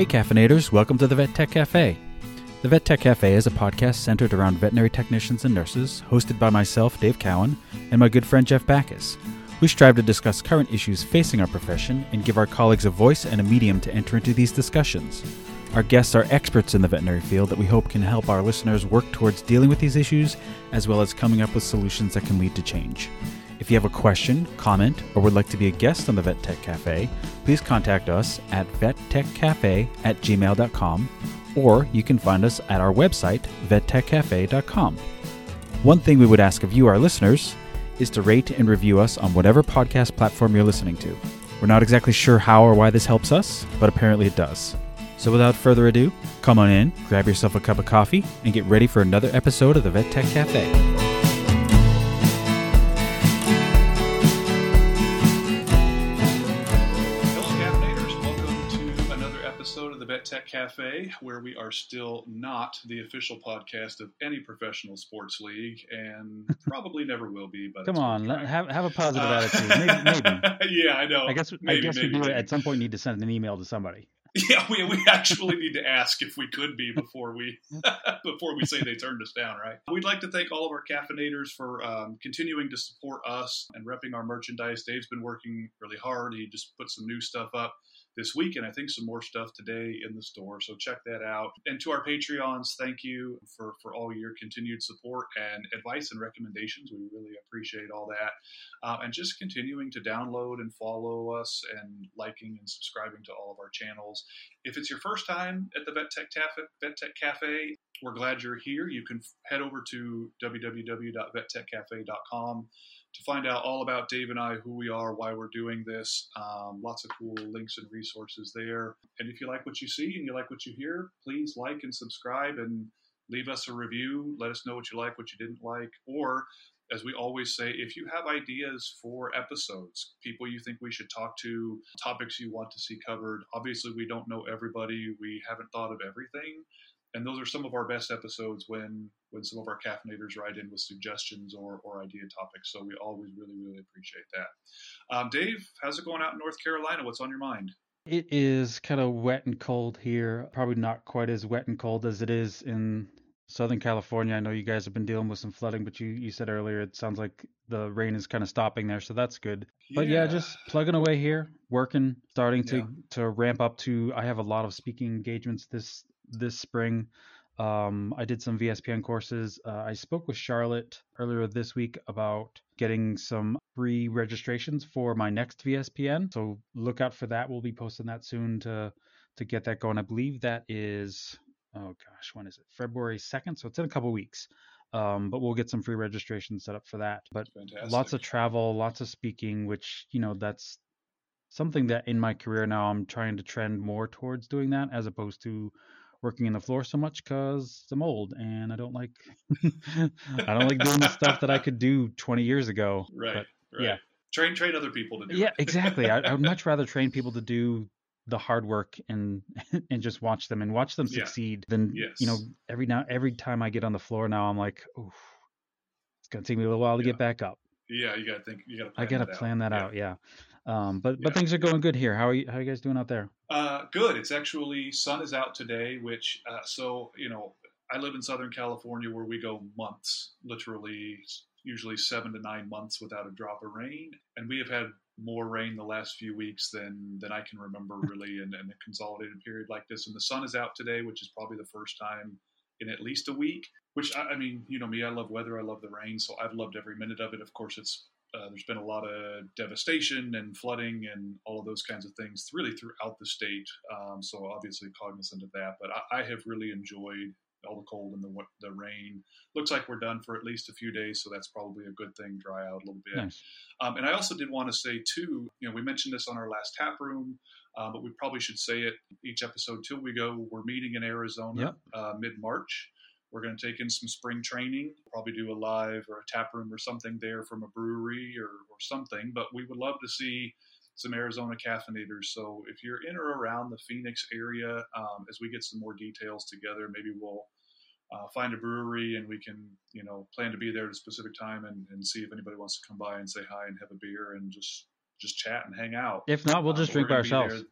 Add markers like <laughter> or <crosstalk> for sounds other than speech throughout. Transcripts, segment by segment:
Hey, caffeinators, welcome to the Vet Tech Cafe. The Vet Tech Cafe is a podcast centered around veterinary technicians and nurses, hosted by myself, Dave Cowan, and my good friend Jeff Backus. We strive to discuss current issues facing our profession and give our colleagues a voice and a medium to enter into these discussions. Our guests are experts in the veterinary field that we hope can help our listeners work towards dealing with these issues as well as coming up with solutions that can lead to change. If you have a question, comment, or would like to be a guest on the Vet Tech Cafe, please contact us at vettechcafe at gmail.com or you can find us at our website, vettechcafe.com. One thing we would ask of you, our listeners, is to rate and review us on whatever podcast platform you're listening to. We're not exactly sure how or why this helps us, but apparently it does. So without further ado, come on in, grab yourself a cup of coffee, and get ready for another episode of the Vet Tech Cafe. Tech Cafe, where we are still not the official podcast of any professional sports league, and <laughs> probably never will be. But Come on, let, have have a positive Uh, attitude. Maybe, maybe. <laughs> yeah, I know. I guess maybe, I guess maybe, we do at some point need to send an email to somebody. <laughs> Yeah, we, we actually need to ask if we could be before we before we say they turned us down, right? We'd like to thank all of our caffeinators for um, continuing to support us and repping our merchandise. Dave's been working really hard. He just put some new stuff up this week, and I think some more stuff today in the store. So check that out. And to our Patreons, thank you for for all your continued support and advice and recommendations. We really appreciate all that uh, and just continuing to download and follow us and liking and subscribing to all of our channels. If it's your first time at the Vet Tech, Cafe, Vet Tech Cafe, we're glad you're here. You can head over to www.vettechcafe.com to find out all about Dave and I, who we are, why we're doing this. Um, lots of cool links and resources there. And if you like what you see and you like what you hear, please like and subscribe and leave us a review. Let us know what you like, what you didn't like, or as we always say, if you have ideas for episodes, people you think we should talk to, topics you want to see covered, obviously we don't know everybody. We haven't thought of everything. And those are some of our best episodes when when some of our caffeinators write in with suggestions or, or idea topics. So we always really, really appreciate that. Um, Dave, how's it going out in North Carolina? What's on your mind? It is kind of wet and cold here. Probably not quite as wet and cold as it is in Southern California. I know you guys have been dealing with some flooding, but you, you said earlier it sounds like the rain is kind of stopping there, so that's good. But yeah, just plugging away here, working, starting to Yeah. to ramp up to. I have a lot of speaking engagements this this spring. Um, I did some VSPN courses. Uh, I spoke with Charlotte earlier this week about getting some free registrations for my next VSPN. So look out for that. We'll be posting that soon to to get that going. I believe that is oh gosh, when is it? February second. So it's in a couple weeks. Um, but we'll get some free registration set up for that. But Fantastic. lots of travel, lots of speaking, which you know that's something that in my career now I'm trying to trend more towards doing that as opposed to working in the floor so much because I'm old and I don't like <laughs> I don't like doing the stuff that I could do 20 years ago. right, But right. yeah. Train train other people to do yeah, <laughs> exactly. I, I would much rather train people to do the hard work and <laughs> and just watch them and watch them Yeah. succeed than you know every now every time I get on the floor now I'm like, oof, it's gonna take me a little while to Yeah. get back up. Yeah, you gotta think. You gotta. I gotta that plan that Yeah. out. Yeah. Um, but but Yeah. things are going good here. How are you? How are you guys doing out there? Uh, good. It's actually sun is out today, which uh, so you know I live in Southern California where we go months, literally usually seven to nine months without a drop of rain, and we have had more rain the last few weeks than than I can remember <laughs> really in, in a consolidated period like this. And the sun is out today, which is probably the first time in at least a week. Which I, I mean, you know me, I love weather, I love the rain, so I've loved every minute of it. Of course, it's uh, there's been a lot of devastation and flooding and all of those kinds of things really throughout the state. Um, so obviously cognizant of that, but I, I have really enjoyed all the cold and the the rain. Looks like we're done for at least a few days, so that's probably a good thing. Dry out a little bit. Nice. Um, and I also did want to say too, you know, we mentioned this on our last tap room, uh, but we probably should say it each episode till we go. We're meeting in Arizona Yep. uh, mid March. We're going to take in some spring training, probably do a live or a tap room or something there from a brewery or, or something. But we would love to see some Arizona caffeinators. So if you're in or around the Phoenix area, um, as we get some more details together, maybe we'll uh, find a brewery and we can, you know, plan to be there at a specific time and, and see if anybody wants to come by and say hi and have a beer and just just chat and hang out. If not, we'll just we're drink by ourselves.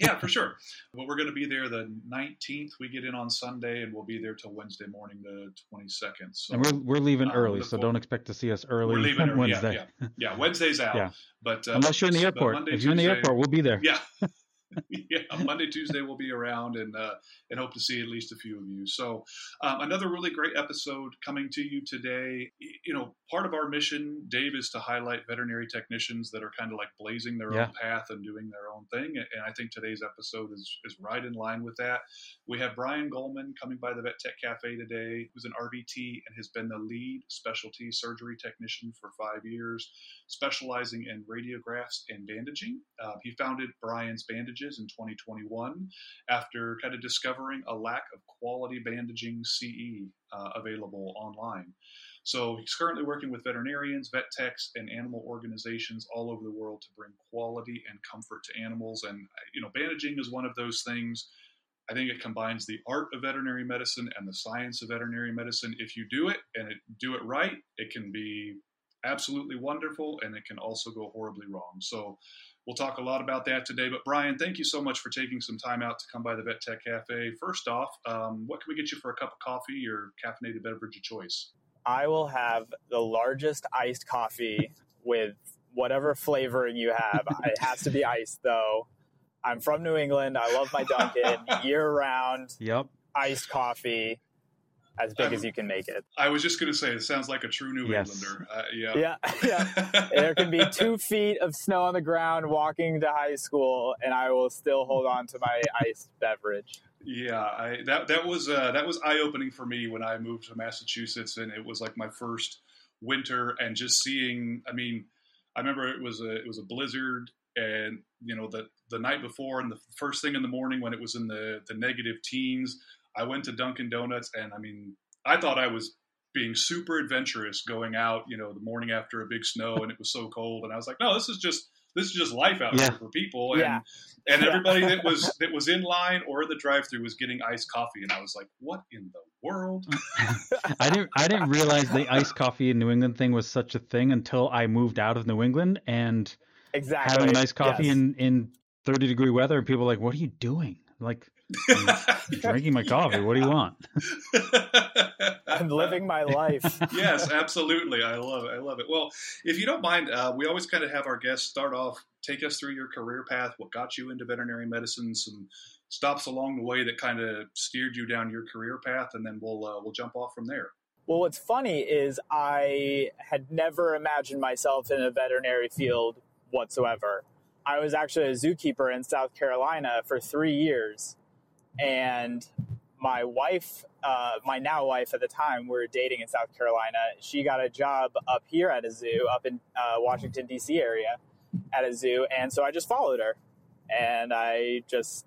Yeah, for sure. Well, we're going to be there the 19th. We get in on Sunday, and we'll be there till Wednesday morning, the 22nd. So, and we're we're leaving um, early, so don't expect to see us early we're leaving <laughs> early. Wednesday. Yeah, yeah, yeah. Wednesday's out. <laughs> Yeah. But uh, Unless you're in the airport. Monday, if you're in the airport, we'll be there. yeah. <laughs> <laughs> yeah, Monday, Tuesday we'll be around and uh, and hope to see at least a few of you. So, um, another really great episode coming to you today. You know, part of our mission, Dave, is to highlight veterinary technicians that are kind of like blazing their Yeah. own path and doing their own thing. And I think today's episode is is right in line with that. We have Brian Goleman coming by the Vet Tech Cafe today, who's an RVT and has been the lead specialty surgery technician for five years specializing in radiographs and bandaging. Uh, he founded Brian's Bandages in 2021 after kind of discovering a lack of quality bandaging CE uh, available online. So he's currently working with veterinarians, vet techs, and animal organizations all over the world to bring quality and comfort to animals. And you know, bandaging is one of those things. I think it combines the art of veterinary medicine and the science of veterinary medicine. If you do it and it, do it right, it can be absolutely wonderful and it can also go horribly wrong. So we'll talk a lot about that today. But Brian, thank you so much for taking some time out to come by the Vet Tech Cafe. First off, um, what can we get you for a cup of coffee or caffeinated beverage of choice? I will have the largest iced coffee with whatever flavoring you have. <laughs> It has to be iced, though. I'm from New England. I love my Dunkin' <laughs> year round Yep. iced coffee, as big Um, as you can make it. I was just going to say, it sounds like a true New Yes. Englander. Uh, yeah. Yeah, yeah. <laughs> There can be two feet of snow on the ground walking to high school, and I will still hold on to my iced beverage. Yeah, I, that that was uh, that was eye opening for me when I moved to Massachusetts, and it was like my first winter, and just seeing. I mean, I remember it was a it was a blizzard, and you know the the night before, and the first thing in the morning when it was in the the negative teens, I went to Dunkin' Donuts, and I mean, I thought I was being super adventurous going out, you know, the morning after a big snow, and it was so cold, and I was like, no, this is just this is just life out Yeah. here for people, and Yeah. and Yeah. everybody that was <laughs> that was in line or the drive-through was getting iced coffee, and I was like, "What in the world?" <laughs> I didn't I didn't realize the iced coffee in New England thing was such a thing until I moved out of New England and Exactly. having iced coffee Yes. in in 30 degree weather and people are like what are you doing? Like drinking my coffee. What do you want? <laughs> I'm living my life. <laughs> yes, absolutely. I love it. I love it. Well, if you don't mind, uh, we always kind of have our guests start off, take us through your career path, what got you into veterinary medicine, some stops along the way that kind of steered you down your career path, and then we'll uh, we'll jump off from there. Well, what's funny is I had never imagined myself in a veterinary field whatsoever. I was actually a zookeeper in South Carolina for three years. And my wife, uh, my now wife at the time, we were dating in South Carolina. She got a job up here at a zoo, up in uh, Washington, D.C. area at a zoo. And so I just followed her. And I just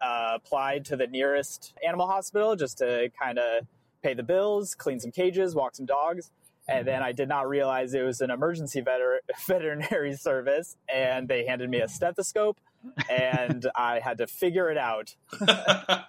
uh, applied to the nearest animal hospital just to kind of pay the bills, clean some cages, walk some dogs. And then I did not realize it was an emergency veter- <laughs> veterinary service, and they handed me a stethoscope, and I had to figure it out. <laughs> that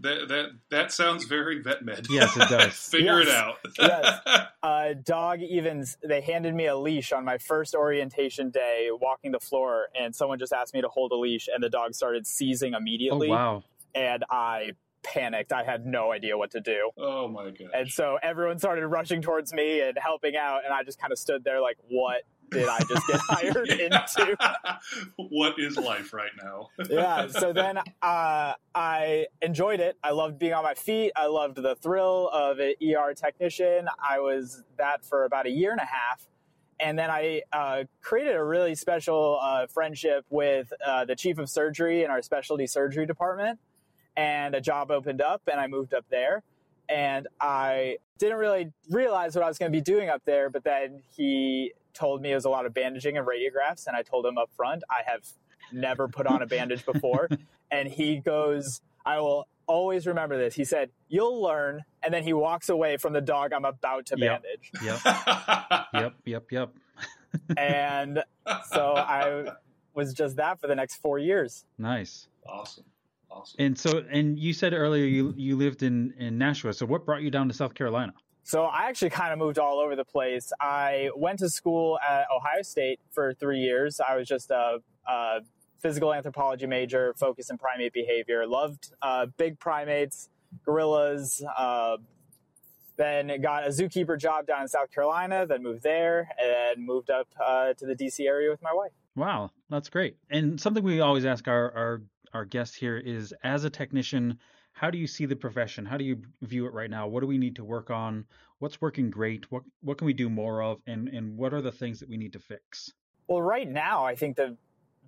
that that sounds very vet med. Yes, it does. <laughs> Figure it out. Yes. <laughs> Uh, dog even they handed me a leash on my first orientation day, walking the floor, and someone just asked me to hold a leash, and the dog started seizing Oh immediately, wow. and I panicked. I had no idea what to do. oh my god. And so everyone started rushing towards me and helping out, and I just kind of stood there like, what did I just get <laughs> hired into? what is life right now? yeah. <laughs> So then uh, I enjoyed it. I loved being on my feet. I loved the thrill of an ER technician. I was that for about a year and a half. And then I uh, created a really special uh, friendship with uh, the chief of surgery in our specialty surgery department. And a job opened up, and I moved up there. And I didn't really realize what I was going to be doing up there, but then he told me it was a lot of bandaging and radiographs. And I told him up front, I have never put on a bandage before. <laughs> and he goes, I will always remember this. He said, You'll learn. And then he walks away from the dog I'm about to Yep. bandage. Yep. <laughs> Yep. Yep. Yep. <laughs> And so I was just that for the next four years. Nice. awesome. Awesome. And so, and you said earlier you you lived in in Nashua. So, what brought you down to South Carolina? So I actually kind of moved all over the place. I went to school at Ohio State for three years. I was just a, a physical anthropology major, focus in primate behavior. Loved uh, big primates, gorillas. Uh, then got a zookeeper job down in South Carolina. Then moved there, and moved up uh, to the DC area with my wife. Wow, that's great. And something we always ask our our our guests here is, as a technician, how do you see the profession? How do you view it right now? What do we need to work on? What's working great? What what can we do more of? And and what are the things that we need to fix? Well, right now, I think the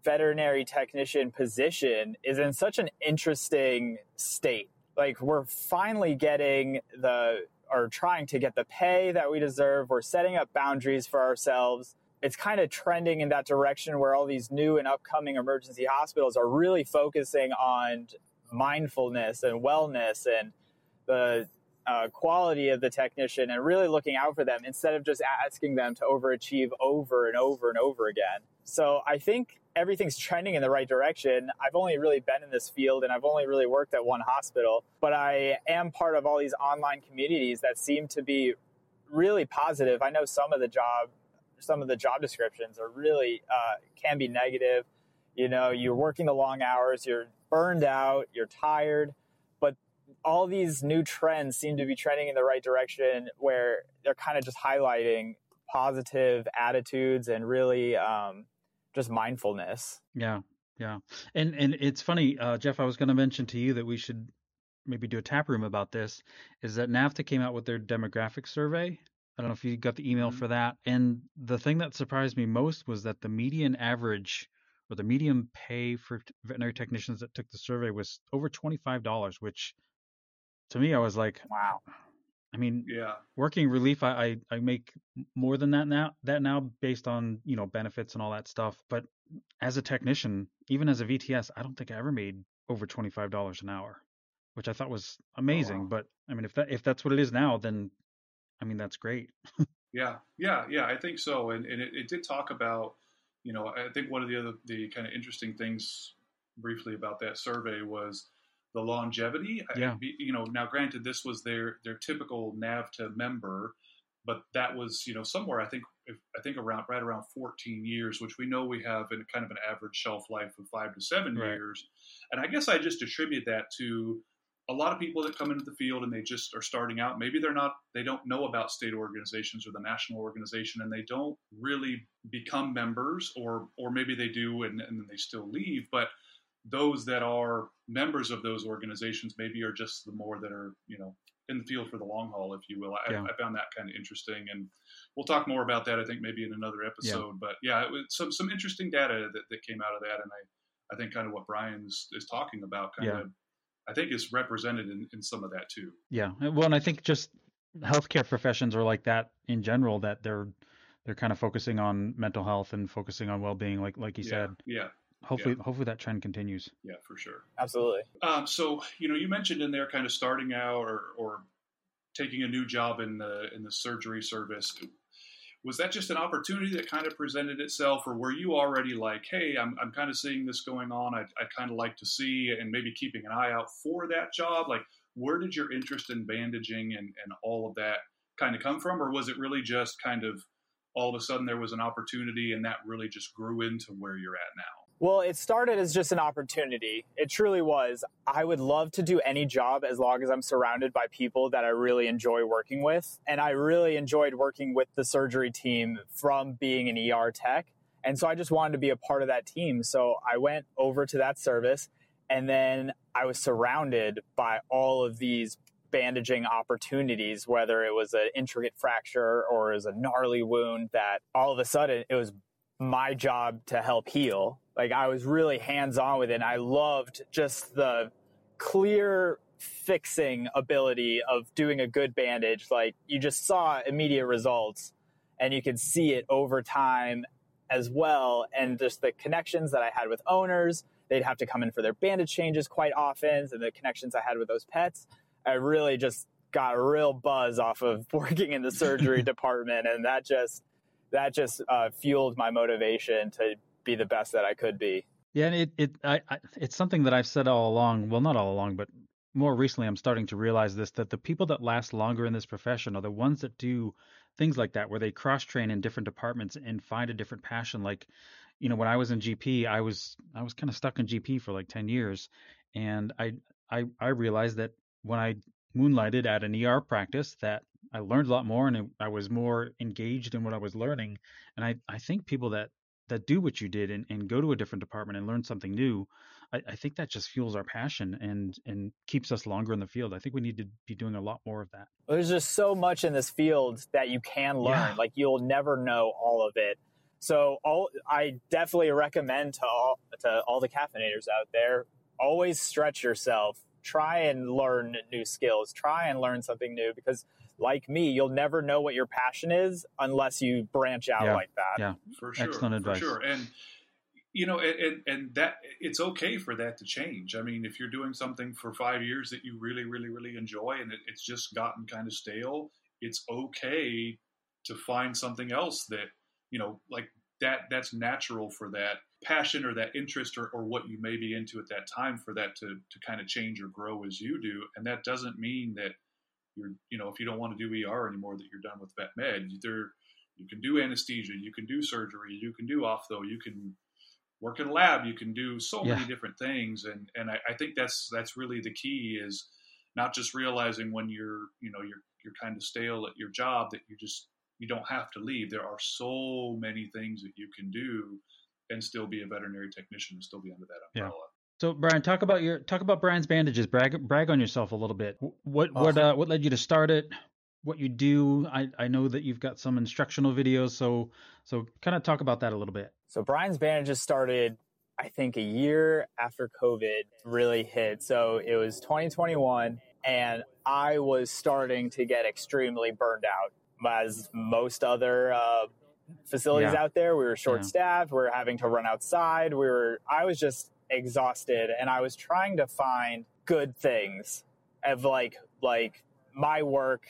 veterinary technician position is in such an interesting state. Like we're finally getting the or trying to get the pay that we deserve. We're setting up boundaries for ourselves. It's kind of trending in that direction where all these new and upcoming emergency hospitals are really focusing on mindfulness and wellness and the uh, quality of the technician and really looking out for them instead of just asking them to overachieve over and over and over again. So I think everything's trending in the right direction. I've only really been in this field and I've only really worked at one hospital, but I am part of all these online communities that seem to be really positive. I know some of the job some of the job descriptions are really uh, can be negative. You know, you're working the long hours, you're burned out, you're tired, but all these new trends seem to be trending in the right direction where they're kind of just highlighting positive attitudes and really um, just mindfulness. Yeah, yeah, and and it's funny, uh, Jeff. I was going to mention to you that we should maybe do a tap room about this. Is that NAVTA came out with their demographic survey? I don't know if you got the email mm-hmm. for that. And the thing that surprised me most was that the median average or the median pay for veterinary technicians that took the survey was over $25, which to me, I was like, wow. I mean, yeah, working relief, I, I, I make more than that now, that now based on, you know, benefits and all that stuff. But as a technician, even as a VTS, I don't think I ever made over $25 an hour, which I thought was oh, amazing. Oh, wow. But I mean, if that, if that's what it is now, then I mean, that's great. <laughs> yeah, yeah, yeah, I think so. And, and it, it, did talk about, you know, I think one of the other, the kind of interesting things briefly about that survey was the longevity. Yeah. I, you know, now granted, this was their, their typical NAVTA member, but that was, you know, somewhere I think, I think around, right around 14 years, which we know we have in kind of an average shelf life of five to seven right. years. And I guess I just attribute that to, a lot of people that come into the field and they just are starting out maybe they're not they don't know about state organizations or the national organization and they don't really become members or or maybe they do and, and then they still leave but those that are members of those organizations maybe are just the more that are you know in the field for the long haul if you will i, yeah. I found that kind of interesting and we'll talk more about that i think maybe in another episode yeah. but yeah it was some some interesting data that, that came out of that and i i think kind of what brian's is talking about kind yeah. of I think is represented in, in some of that too. Yeah. Well, and I think just healthcare professions are like that in general, that they're they're kind of focusing on mental health and focusing on well being, like like you yeah, said. Yeah. Hopefully, yeah. hopefully that trend continues. Yeah, for sure. Absolutely. Um, so you know, you mentioned in there kind of starting out or or taking a new job in the in the surgery service was that just an opportunity that kind of presented itself or were you already like hey i'm, I'm kind of seeing this going on. I'd, I'd kind of like to see and maybe keeping an eye out for that job like where did your interest in bandaging and, and all of that kind of come from? Or was it really just kind of all of a sudden there was an opportunity and that really just grew into where you're at now well, it started as just an opportunity. It truly was. I would love to do any job as long as I'm surrounded by people that I really enjoy working with. And I really enjoyed working with the surgery team from being an ER tech. And so I just wanted to be a part of that team. So I went over to that service and then I was surrounded by all of these bandaging opportunities, whether it was an intricate fracture or was a gnarly wound that all of a sudden it was my job to help heal like I was really hands on with it. And I loved just the clear fixing ability of doing a good bandage. Like you just saw immediate results and you could see it over time as well. And just the connections that I had with owners, they'd have to come in for their bandage changes quite often. And the connections I had with those pets, I really just got a real buzz off of <laughs> working in the surgery <laughs> department. And that just, that just uh, fueled my motivation to be the best that I could be. Yeah, and it it I, I, it's something that I've said all along. Well, not all along, but more recently, I'm starting to realize this: that the people that last longer in this profession are the ones that do things like that, where they cross train in different departments and find a different passion. Like, you know, when I was in GP, I was I was kind of stuck in GP for like 10 years and I I I realized that when I moonlighted at an ER practice that I learned a lot more and it, I was more engaged in what I was learning. And I, I think people that, that do what you did and, and go to a different department and learn something new, I, I think that just fuels our passion and, and keeps us longer in the field. I think we need to be doing a lot more of that. Well, there's just so much in this field that you can learn. Yeah. Like you'll never know all of it. So all I definitely recommend to all to all the caffeinators out there, always stretch yourself try and learn new skills, try and learn something new because like me, you'll never know what your passion is unless you branch out yeah. like that. Yeah, for sure. Excellent advice. For sure. And you know, and and that it's okay for that to change. I mean, if you're doing something for five years that you really, really, really enjoy, and it, it's just gotten kind of stale, it's okay to find something else that you know, like that. That's natural for that passion or that interest or, or what you may be into at that time for that to, to kind of change or grow as you do. And that doesn't mean that you're, you know, if you don't want to do ER anymore, that you're done with vet med. There, you can do anesthesia, you can do surgery, you can do off though you can work in a lab, you can do so yeah. many different things. And, and I, I think that's, that's really the key is not just realizing when you're, you know, you're, you're kind of stale at your job that you just, you don't have to leave. There are so many things that you can do and still be a veterinary technician and still be under that umbrella. Yeah. So Brian, talk about your talk about Brian's bandages. Brag brag on yourself a little bit. What awesome. what uh, what led you to start it? What you do? I I know that you've got some instructional videos. So so kind of talk about that a little bit. So Brian's bandages started, I think, a year after COVID really hit. So it was 2021, and I was starting to get extremely burned out, as most other uh, facilities yeah. out there. We were short staffed. Yeah. We were having to run outside. We were, I was just exhausted and I was trying to find good things of like, like my work,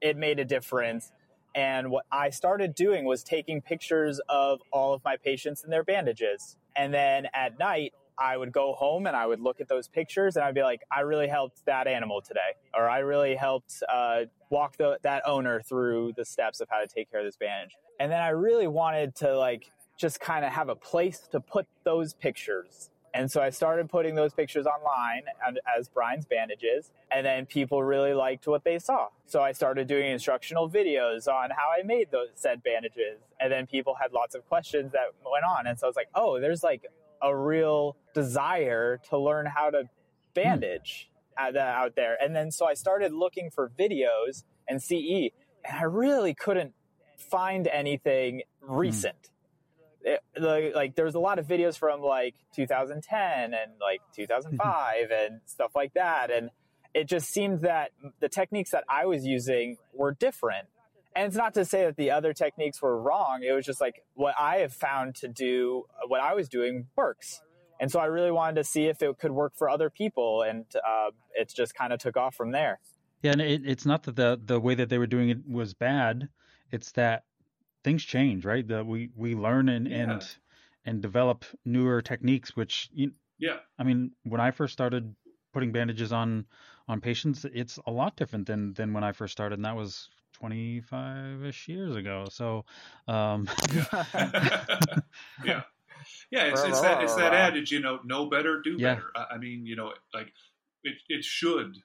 it made a difference. And what I started doing was taking pictures of all of my patients and their bandages. And then at night, I would go home and I would look at those pictures and I'd be like, I really helped that animal today, or I really helped uh, walk the, that owner through the steps of how to take care of this bandage. And then I really wanted to like just kind of have a place to put those pictures. And so I started putting those pictures online as Brian's bandages, and then people really liked what they saw. So I started doing instructional videos on how I made those said bandages, and then people had lots of questions that went on. And so I was like, oh, there's like a real desire to learn how to bandage hmm. out there. And then so I started looking for videos and CE, and I really couldn't find anything hmm. recent. Mm. It, like, like there's a lot of videos from like 2010 and like <laughs> 2005 and stuff like that and it just seemed that the techniques that I was using were different. And it's not to say that the other techniques were wrong. It was just like what I have found to do, what I was doing works. And so I really wanted to see if it could work for other people. And uh, it just kind of took off from there. Yeah, and it, it's not that the the way that they were doing it was bad it's that things change, right? That we we learn and yeah. and and develop newer techniques, which you, yeah. I mean, when I first started putting bandages on on patients, it's a lot different than than when I first started, and that was 25ish years ago. So, um, <laughs> yeah. Yeah, it's, it's that it's that adage, you know, know better, do yeah. better. I, I mean, you know, like it, it should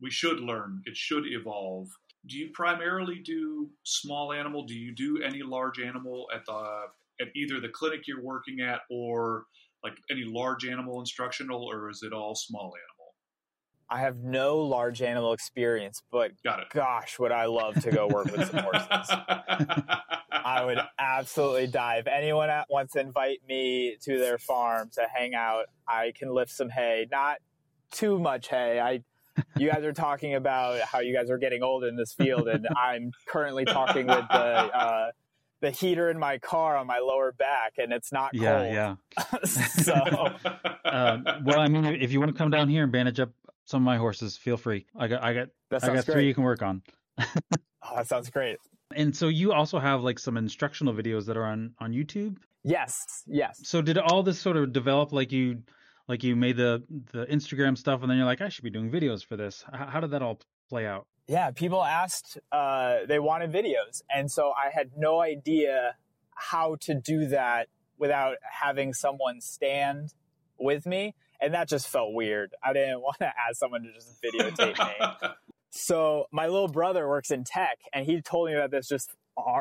we should learn, it should evolve do you primarily do small animal? Do you do any large animal at the at either the clinic you're working at or like any large animal instructional, or is it all small animal? I have no large animal experience, but gosh, would I love to go work with some horses. <laughs> I would absolutely die. If anyone wants to invite me to their farm to hang out, I can lift some hay. Not too much hay. I you guys are talking about how you guys are getting old in this field, and I'm currently talking with the <laughs> uh, the heater in my car on my lower back, and it's not yeah, cold. Yeah, <laughs> so, <laughs> uh, well, I mean, if you want to come down here and bandage up some of my horses, feel free. I got, I got, I got great. three you can work on. oh, that sounds great. And so you also have like some instructional videos that are on on YouTube. Yes, yes. So did all this sort of develop like you like you made the the Instagram stuff, and then you're like, I should be doing videos for this. How, how did that all play out? Yeah, people asked, uh, they wanted videos, and so I had no idea how to do that without having someone stand with me. And that just felt weird. I didn't <laughs> want to ask someone to just videotape me. <laughs> So my little brother works in tech, and he told me about this just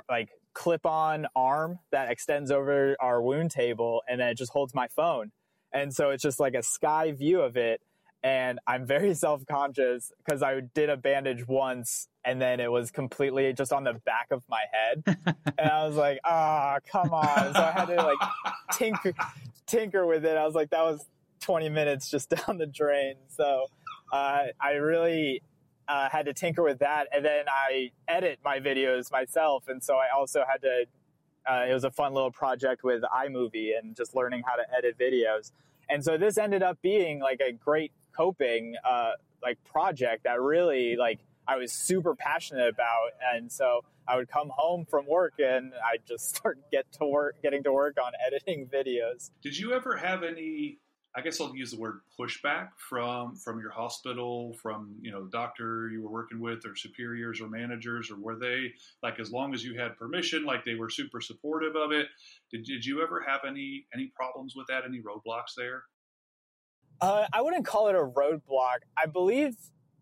like clip-on arm that extends over our wound table, and then it just holds my phone. And so it's just like a sky view of it. And I'm very <laughs> self-conscious because I did a bandage once, and then it was completely just on the back of my head, <laughs> and I was like, "Ah, oh, come on!" So I had to like tinker, tinker with it. I was like, "That was 20 minutes just <laughs> down the drain." So uh, I really uh, had to tinker with that, and then I edit my videos myself, and so I also had to. Uh, it was a fun little project with iMovie and just learning how to edit videos, and so this ended up being like a great coping uh, like project that really like I was super passionate about, and so I would come home from work and I'd just <laughs> start get to work, getting to work on editing videos. Did you ever have any I guess I'll use the word pushback from from your hospital, from you know the doctor you were working with, or superiors or managers, or were they like as long as you had permission, like they were super supportive of it? Did, did you ever have any any problems with that? Any roadblocks there? Uh, I wouldn't call it a roadblock. I believe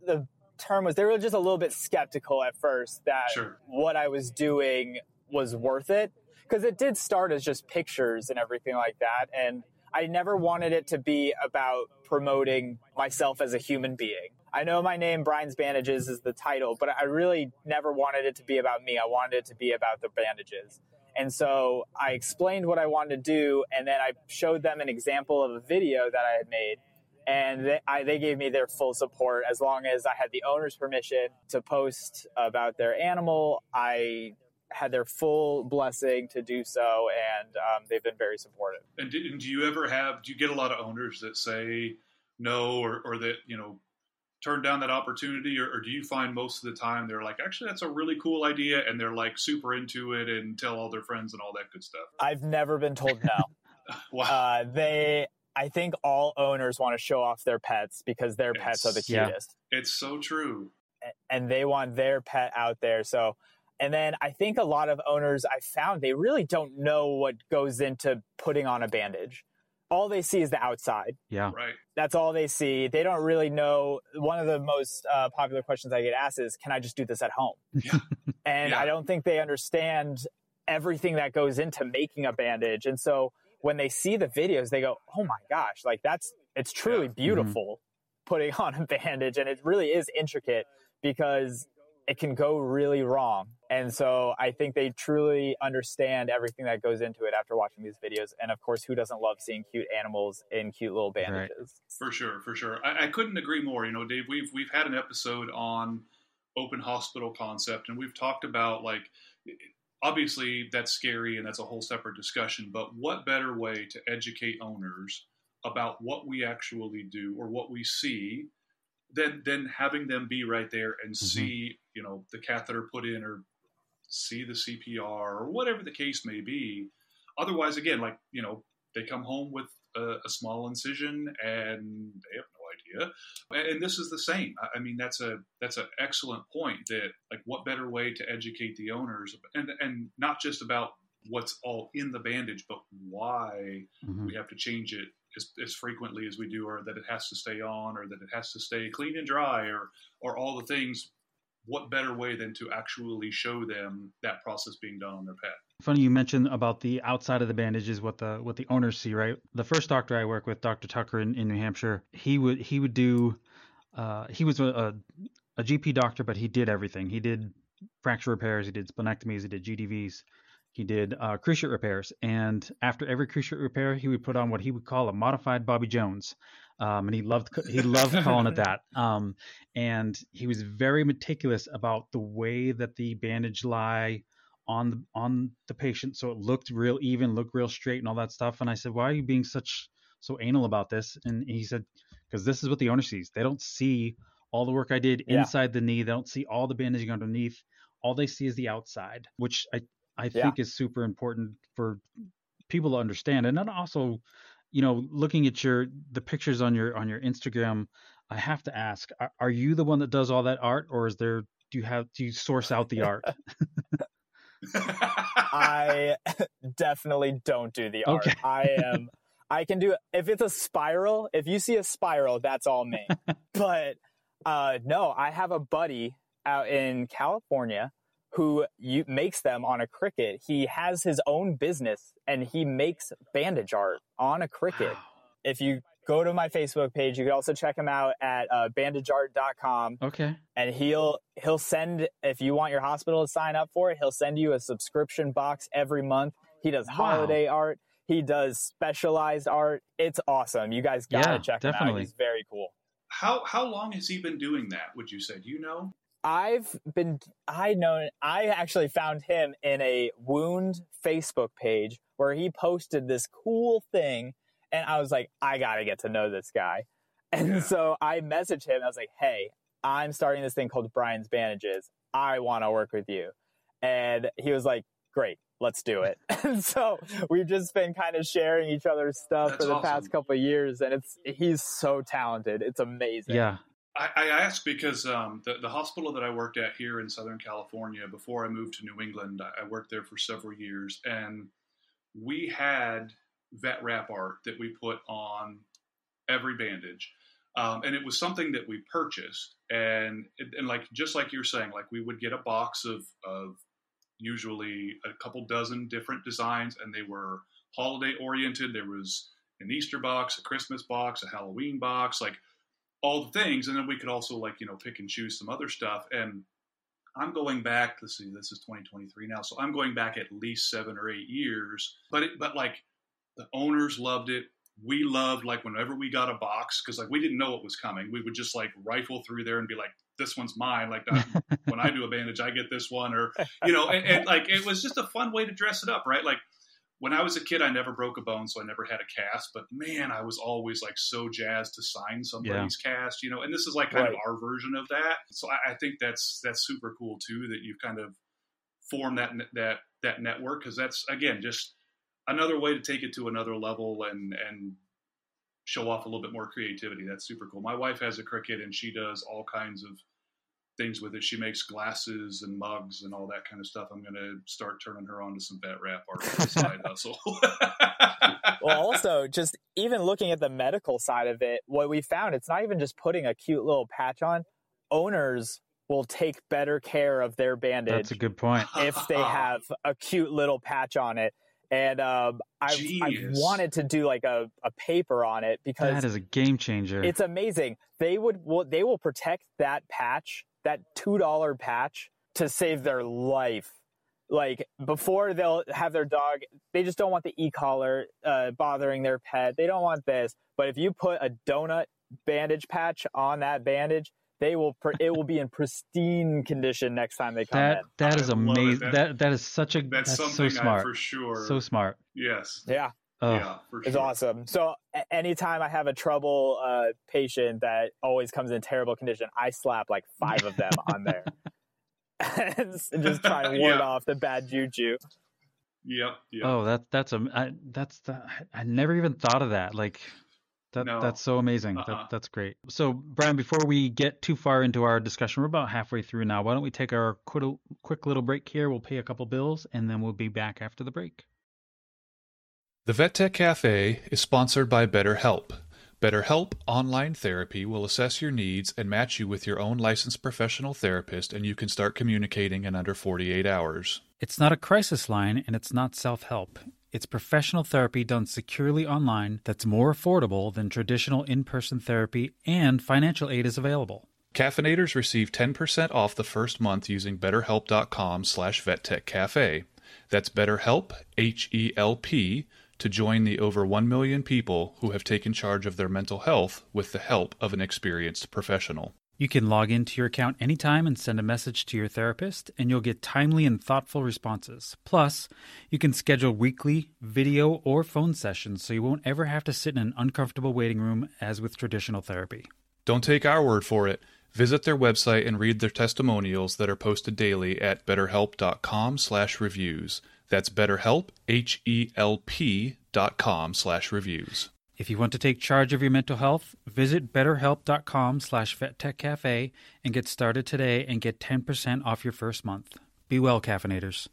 the term was they were just a little bit skeptical at first that sure. what I was doing was worth it because it did start as just pictures and everything like that, and I never wanted it to be about promoting myself as a human being. I know my name, Brian's Bandages, is the title, but I really never wanted it to be about me. I wanted it to be about the bandages. And so I explained what I wanted to do, and then I showed them an example of a video that I had made. And they, I, they gave me their full support as long as I had the owner's permission to post about their animal. I had their full blessing to do so, and um, they've been very supportive. And do, do, you ever have? Do you get a lot of owners that say no, or, or that you know turn down that opportunity, or, or, do you find most of the time they're like, actually, that's a really cool idea, and they're like super into it and tell all their friends and all that good stuff? I've never been told no. <laughs> wow. Uh, they. I think all owners want to show off their pets because their it's, pets are the cutest. Yeah. It's so true. And they want their pet out there. So and then I think a lot of owners I found they really don't know what goes into putting on a bandage. All they see is the outside. Yeah. Right. That's all they see. They don't really know. One of the most uh, popular questions I get asked is, can I just do this at home? Yeah. <laughs> and yeah. I don't think they understand everything that goes into making a bandage. And so when they see the videos, they go, oh my gosh, like that's, it's truly yeah. beautiful mm-hmm. putting <laughs> on a bandage. And it really is intricate because it can go really wrong. And so I think they truly understand everything that goes into it after watching these videos. And of course, who doesn't love seeing cute animals in cute little bandages? Right. For sure, for sure. I, I, couldn't agree more. You know, Dave, we've we've had an episode on open hospital concept, and we've talked about like obviously that's scary and that's a whole separate discussion. But what better way to educate owners about what we actually do or what we see? Than, than having them be right there and mm-hmm. see you know the catheter put in or see the CPR or whatever the case may be. Otherwise, again, like you know, they come home with a, a small incision and they have no idea. And this is the same. I mean, that's a that's an excellent point. That like, what better way to educate the owners and and not just about what's all in the bandage, but why mm-hmm. we have to change it as, as, frequently as we do, or that it has to stay on, or that it has to stay clean and dry, or or all the things what better way than to actually show them that process being done on their pet? Funny you mentioned about the outside of the bandages, what the what the owners see, right? The first doctor I work with, Dr. Tucker in, in New Hampshire, he would he would do uh, he was a, a GP doctor, but he did everything. He did fracture repairs, he did splenectomies, he did GDVs, he did uh, cruciate repairs, and after every cruciate repair, he would put on what he would call a modified Bobby Jones, um, and he loved he loved calling it that. <laughs> Um, and he was very meticulous about the way that the bandage lie on the on the patient, so it looked real even, looked real straight, and all that stuff. And I said, "Why are you being such so anal about this?" And he said, "Because this is what the owner sees. They don't see all the work I did yeah. inside the knee. They don't see all the bandaging underneath. All they see is the outside, which I I yeah. think is super important for people to understand. And then also, you know, looking at your the pictures on your on your Instagram, I have to ask: are, are you the one that does all that art, or is there do you have do you source out the art? <laughs> I <laughs> definitely don't do the art. Okay. I am. I can do if it's a spiral. If you see a spiral, that's all me. <laughs> but uh, no, I have a buddy out in California who you, makes them on a Cricut. He has his own business and he makes bandage art on a Cricut. Wow. If you go to my Facebook page, you can also check him out at uh, bandageart.com Okay. and he'll he'll send if you want your hospital to sign up for it he'll send you a subscription box every month he does Wow. holiday art he does specialized art it's awesome you guys gotta Yeah, check him out definitely. he's very cool how how long has he been doing that? Would you say? Do you know? I've been i know i actually found him in a wound facebook page where he posted this cool thing and i was like i gotta get to know this guy. <laughs> And Yeah. so i messaged him. I was like hey i'm starting this thing called brian's bandages. I want to work with you. And he was like great let's do it. <laughs> And so we've just been kind of sharing each other's stuff That's for the awesome. past couple of years and it's he's so talented. It's amazing. Yeah. I, I ask because um, the, the hospital that I worked at here in Southern California before I moved to New England, I, I worked there for several years, and we had vet wrap art that we put on every bandage. Um, and it was something that we purchased, and and like just like you're saying, like we would get a box of of usually a couple dozen different designs, and they were holiday oriented. There was an Easter box, a Christmas box, a Halloween box, like all the things, and then we could also like you know pick and choose some other stuff. And I'm going back. Let's see, this is 2023 now, so I'm going back at least seven or eight years. But it, but like the owners loved it. We loved like whenever we got a box because like we didn't know what was coming. We would just like rifle through there and be like, "This one's mine." Like uh, <laughs> when I do a bandage, I get this one, or <laughs> you know, and, and like it was just a fun way to dress it up, right? Like when I was a kid, I never broke a bone, so I never had a cast. But man, I was always like so jazzed to sign somebody's cast, you know. And this is like kind Right. of our version of that. So I, I think that's that's super cool too that you've kind of formed that that that network because that's again just another way to take it to another level and and show off a little bit more creativity. That's super cool. My wife has a Cricut and she does all kinds of things with it. She makes glasses and mugs and all that kind of stuff. I'm going to start turning her on to some vet wrap art side <laughs> hustle. well <laughs> also just even looking at the medical side of it what we found it's not even just putting a cute little patch on owners will take better care of their bandage That's a good point. <laughs> if they have a cute little patch on it and um, I've, I've wanted to do like a, a paper on it because That is a game changer. it's amazing they would will, they will protect that patch that two dollar patch to save their life like before they'll have their dog they just don't want the e-collar uh, bothering their pet they don't want this but if you put a donut bandage patch on that bandage they will pr- it will be in pristine condition next time they come that in that I is love it. amazing. That- That that is such a that's, that's, so smart. I for sure. So smart. yes. yeah Oh, Yeah, for It's sure. awesome. So anytime I have a trouble uh, patient that always comes in terrible condition, I slap like five of them on there <laughs> <laughs> and just try and <laughs> ward Yeah. off the bad juju. Yep. Yep. oh, that that's a I, that's the, I I never even thought of that. Like that No. that's so amazing. Uh-uh. That that's great. So, Brian, before we get too far into our discussion, we're about halfway through now. Why don't we take our quick, quick little break here? We'll pay a couple bills, and then we'll be back after the break. The Vet Tech Cafe is sponsored by BetterHelp. BetterHelp Online Therapy will assess your needs and match you with your own licensed professional therapist, and you can start communicating in under 48 hours. It's not a crisis line and it's not self help. It's professional therapy done securely online that's more affordable than traditional in person therapy, and financial aid is available. Caffeinators receive 10% off the first month using betterhelp.com slash vettechcafe. That's betterhelp, H-E-L-P, to join the over 1 million people who have taken charge of their mental health with the help of an experienced professional. You can log into your account anytime and send a message to your therapist, and you'll get timely and thoughtful responses. Plus, you can schedule weekly video or phone sessions so you won't ever have to sit in an uncomfortable waiting room as with traditional therapy. Don't take our word for it. Visit their website and read their testimonials that are posted daily at betterhelp.com slash reviews. That's betterhelp, H-E-L-P dot com slash reviews. If you want to take charge of your mental health, visit betterhelp.com slash vettechcafe and get started today and get 10% off your first month. Be well, caffeinators.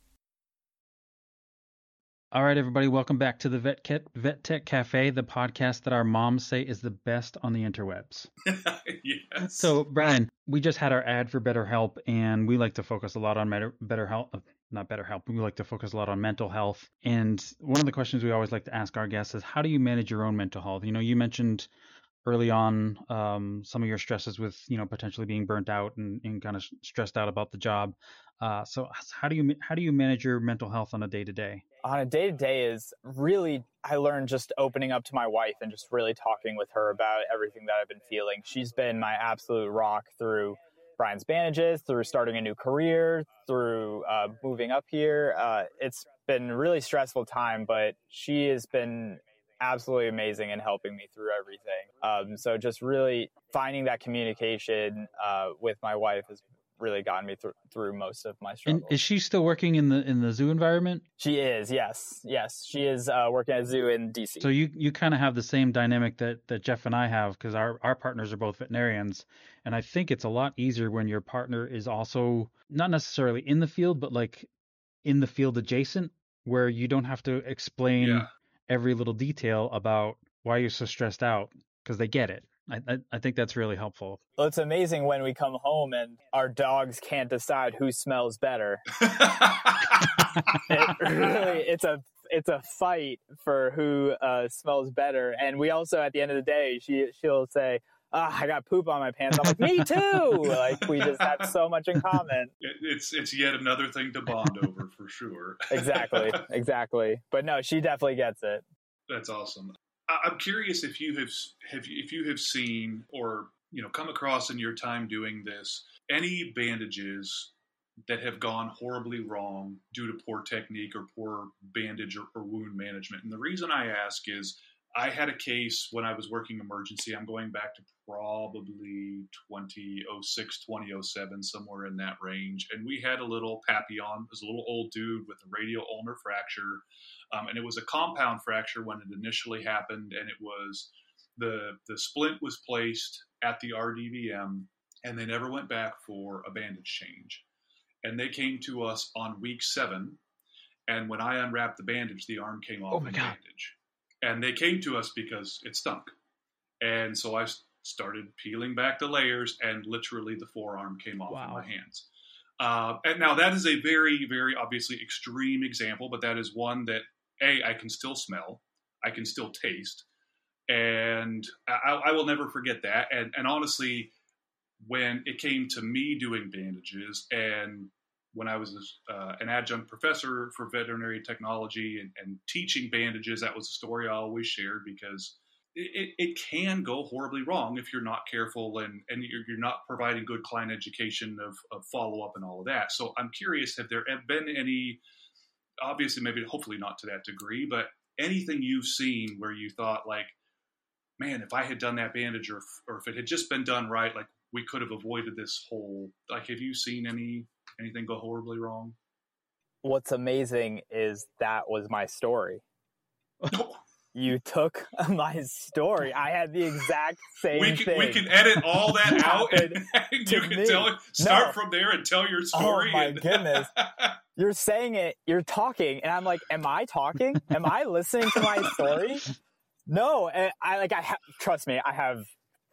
All right, everybody, welcome back to the Vet, Kit, Vet Tech Cafe, the podcast that our moms say is the best on the interwebs. <laughs> yes. So, Brian, we just had our ad for BetterHelp, and we like to focus a lot on better, BetterHelp, not BetterHelp. We like to focus a lot on mental health. And one of the questions we always like to ask our guests is, how do you manage your own mental health? You know, you mentioned early on um, some of your stresses with you know potentially being burnt out and, and kind of stressed out about the job uh, so how do you how do you manage your mental health on a day to day on a day to day is really I learned just opening up to my wife and just really talking with her about everything that I've been feeling. She's been my absolute rock through Brian's bandages, through starting a new career, through uh, moving up here. Uh, it's been a really stressful time, but she has been absolutely amazing in helping me through everything. Um, so just really finding that communication uh, with my wife has really gotten me through through most of my struggles. And is she still working in the in the zoo environment? She is. Yes, yes, she is uh, working at a zoo in DC. So you you kind of have the same dynamic that that Jeff and I have because our our partners are both veterinarians, and I think it's a lot easier when your partner is also not necessarily in the field, but like in the field adjacent, where you don't have to explain yeah every little detail about why you're so stressed out because they get it. I, I, I, think that's really helpful. Well, it's amazing when we come home and our dogs can't decide who smells better. <laughs> it really, it's a it's a fight for who uh, smells better. And we also, at the end of the day, she she'll say, oh, I got poop on my pants. I'm like, me <laughs> too. like we just have so much in common. It, it's it's yet another thing to bond over for sure. exactly, exactly. But no, she definitely gets it. That's awesome. I, am curious if you have have if you have seen or you know come across in your time doing this any bandages that have gone horribly wrong due to poor technique or poor bandage or, or wound management. And the reason I ask is I had a case when I was working emergency. I'm going back to probably 2006, 2007, somewhere in that range. And we had a little Papillon. It was a little old dude with a radial ulnar fracture. Um, and it was a compound fracture when it initially happened. And it was the, the splint was placed at the RDVM and they never went back for a bandage change. And they came to us on week seven. And when I unwrapped the bandage, the arm came off oh the bandage and they came to us because it stunk. And so I started peeling back the layers, and literally the forearm came off wow. of my hands. Uh, and now that is a very, very obviously extreme example, but that is one that a I can still smell, I can still taste, and I, I will never forget that. And, and honestly, when it came to me doing bandages and when I was uh, an adjunct professor for veterinary technology and, and, teaching bandages, that was a story I always shared because it, it, can go horribly wrong if you're not careful and, and you're, you're not providing good client education of, of follow up and all of that. So I'm curious, have there been any, obviously, maybe hopefully not to that degree, but anything you've seen where you thought, like, man, if I had done that bandage or, or if it had just been done right, like we could have avoided this whole, like, have you seen any anything go horribly wrong? What's amazing is that was my story. <laughs> you took <laughs> my story. I had the exact same we can, thing. We can edit all that <laughs> out, and, and you can me. tell start no. from there and tell your oh story. Oh my and... goodness! You're saying it. You're talking, and I'm like, "Am I talking? Am I listening to my story?" No, I like. I ha- trust me. I have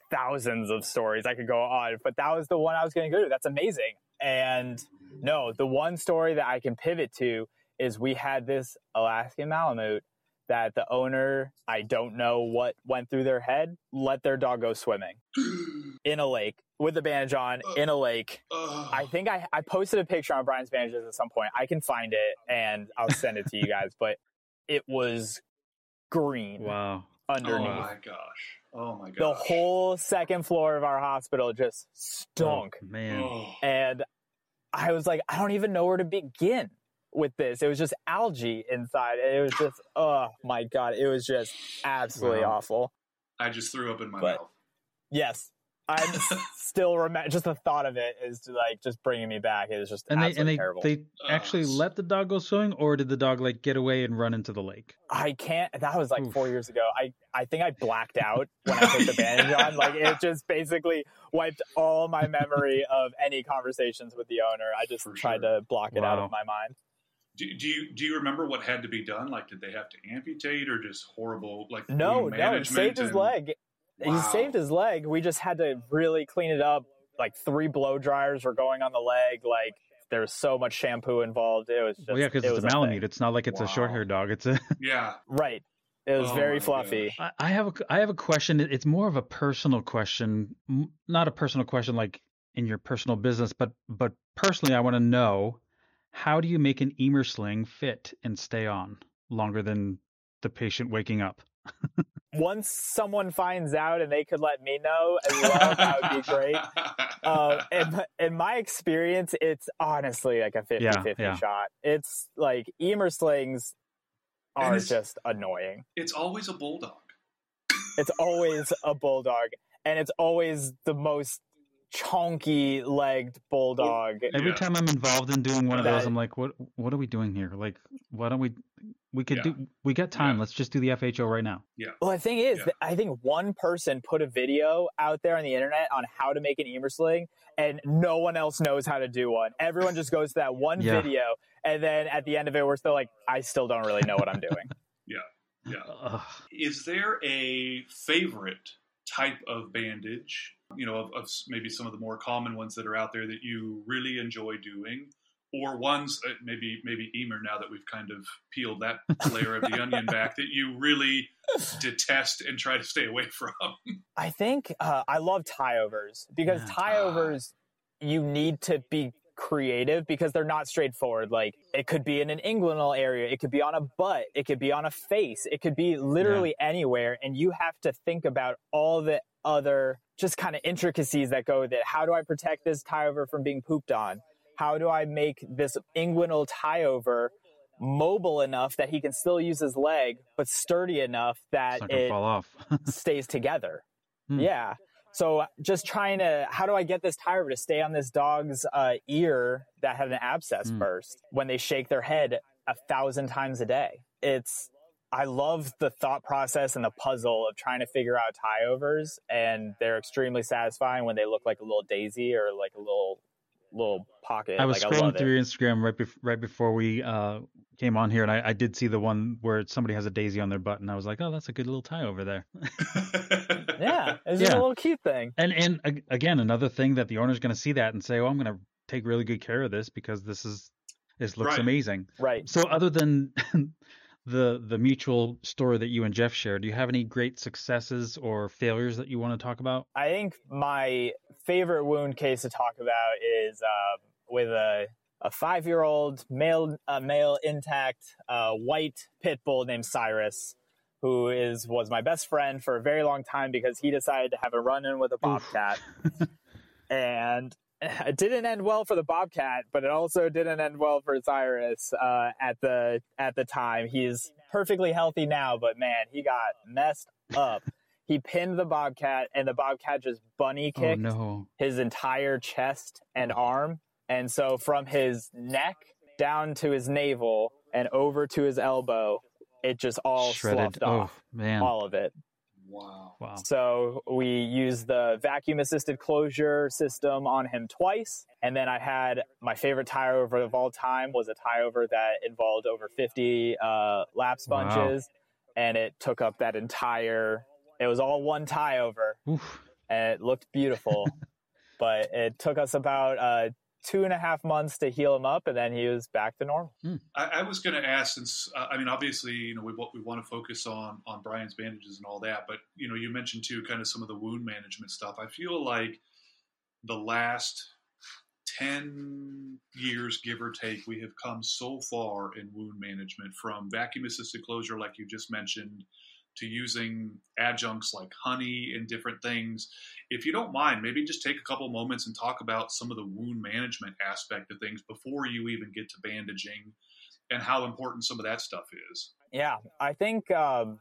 thousands of stories I could go on, but that was the one I was going to go to. That's amazing. And no, the one story that I can pivot to is we had this Alaskan Malamute that the owner, I don't know what went through their head, let their dog go swimming <clears throat> in a lake with a bandage on uh, in a lake. Uh. I think I, I posted a picture on Brian's bandages at some point. I can find it and I'll send it to you guys, but it was green. Wow. Underneath. Oh my gosh. Oh my god. The whole second floor of our hospital just stunk. Oh, man. Oh. And I was like, I don't even know where to begin with this. It was just algae inside. It was just, oh my God. It was just absolutely wow. awful. I just threw up in my but, mouth. Yes. I'm still remember just the thought of it is like just bringing me back. It was just and they and they terrible. they actually let the dog go swimming, or did the dog like get away and run into the lake? I can't. That was like Oof. four years ago. I I think I blacked <laughs> out when I put the bandage on. Like it just basically wiped all my memory <laughs> of any conversations with the owner. I just For tried sure. to block it wow. out of my mind. Do, do you do you remember what had to be done? Like, did they have to amputate or just horrible like No, no, he management saved his and- leg. He saved his leg. We just had to really clean it up. Like three blow dryers were going on the leg. Like there was so much shampoo involved. It was just well, yeah, because it it's a. Malamute. It's not like it's a short Wow. haired dog. It's a. <laughs> Yeah, Right. It was Oh very fluffy. I I have a I have a question. It's more of a personal question, not a personal question like in your personal business, but but personally, I want to know how do you make an Ehmer sling fit and stay on longer than the patient waking up? <laughs> Once someone finds out and they could let me know as well, that would be <laughs> great. uh, in, my- in my experience, it's honestly like a 50 Yeah, 50 yeah. shot. It's like Ehmer slings are just annoying. it's always a bulldog. It's always a bulldog, and it's always the most chunky legged bulldog. Every Yeah. time I'm involved in doing one of That- those, I'm like, what what are we doing here? Like, why don't we? We could Yeah. do. We got time. Yeah. Let's just do the FHO right now. Yeah. Well, the thing is, Yeah. I think one person put a video out there on the internet on how to make an Ehmer sling, and no one else knows how to do one. Everyone just goes to that <laughs> one Yeah. video, and then at the end of it, we're still like, I still don't really know what I'm doing. <laughs> Yeah. Ugh. Is there a favorite type of bandage? You know, of, of maybe some of the more common ones that are out there that you really enjoy doing, or ones uh, maybe maybe Ehmer. Now that we've kind of peeled that layer of the <laughs> onion back, that you really detest and try to stay away <laughs> from. I think uh, I love tie overs because Yeah. tie overs you need to be creative because they're not straightforward. Like it could be in an inguinal area, it could be on a butt, it could be on a face, it could be literally anywhere, and you have to think about all the other just kind of intricacies that go with it. How do I protect this tie over from being pooped on? How do I make this inguinal tie over mobile enough that he can still use his leg, but sturdy enough that it fall off. <laughs> stays together. Hmm. Yeah. So just trying to, how do I get this tire to stay on this dog's uh, ear that had an abscess Hmm. burst when they shake their head a thousand times a day? It's, I love the thought process and the puzzle of trying to figure out tie overs, and they're extremely satisfying when they look like a little daisy or like a little little pocket. I was like, I scrolling love through it. Instagram right bef- right before we uh, came on here, and I, I did see the one where somebody has a daisy on their butt, and I was like, oh, that's a good little tie over there. <laughs> Yeah, it's just Yeah. a little cute thing. And and ag- again, another thing that the owner's going to see that and say, oh, I'm going to take really good care of this because this is this looks Right. amazing. Right. So other than <laughs> the the mutual story that you and Jeff shared, do you have any great successes or failures that you want to talk about? I think my favorite wound case to talk about is um, with a, a five year old male uh, male intact uh, white pit bull named Cyrus, who is was my best friend for a very long time because he decided to have a run in with a bobcat, <laughs> and it <laughs> didn't end well for the bobcat, but it also didn't end well for Cyrus uh, at the at the time. He's perfectly healthy now, but man, he got messed up. He pinned the bobcat, and the bobcat just bunny Oh kicked no. his entire chest and arm. And so from his neck down to his navel and over to his elbow, it just all Shredded. sloughed Oh off. man. All of it. Wow. Wow. So we used the vacuum assisted closure system on him twice. And then I had my favorite tie over of all time was a tie over that involved over 50 uh, lap Wow. sponges. And it took up that entire, it was all one tie over Oof. and it looked beautiful. <laughs> but it took us about uh, two and a half months to heal him up, and then he was back to normal. I, I was going to ask, since uh, I mean, obviously, you know, we wa- we want to focus on on Brian's bandages and all that, but you know, you mentioned too, kind of some of the wound management stuff. I feel like the last ten years, give or take, we have come so far in wound management from vacuum assisted closure, like you just mentioned, to using adjuncts like honey and different things. If you don't mind, maybe just take a couple moments and talk about some of the wound management aspect of things before you even get to bandaging and how important some of that stuff is. Yeah, I think um,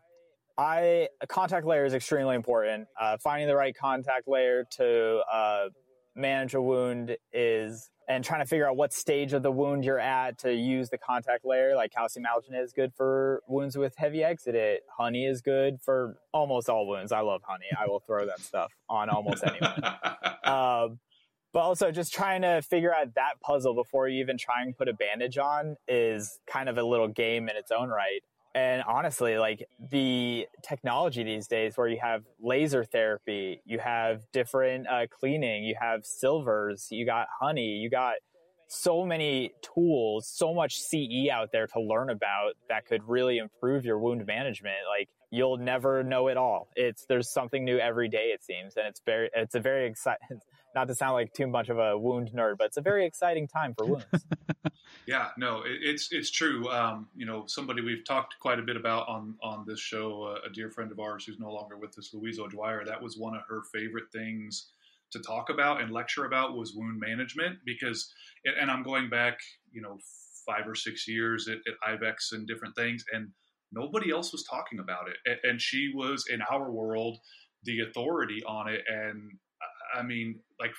I contact layer is extremely important. Uh, finding the right contact layer to uh, manage a wound is, and trying to figure out what stage of the wound you're at to use the contact layer. Like calcium alginate is good for wounds with heavy exudate. Honey is good for almost all wounds. I love honey. I will throw that stuff on almost anyone. <laughs> Um, But also, just trying to figure out that puzzle before you even try and put a bandage on is kind of a little game in its own right. And honestly, like the technology these days, where you have laser therapy, you have different uh, cleaning, you have silvers, you got honey, you got so many tools, so much CE out there to learn about that could really improve your wound management. Like you'll never know it all. It's there's something new every day it seems, and it's very it's a very exciting. <laughs> Not to sound like too much of a wound nerd, but it's a very exciting time for wounds. <laughs> yeah, no, it, it's it's true. Um, you know, somebody we've talked quite a bit about on on this show, uh, a dear friend of ours who's no longer with us, Louise O'Dwyer. That was one of her favorite things to talk about and lecture about was wound management because, and I'm going back, you know, five or six years at, at IVECCS and different things, and nobody else was talking about it. And she was in our world the authority on it. And I mean, like,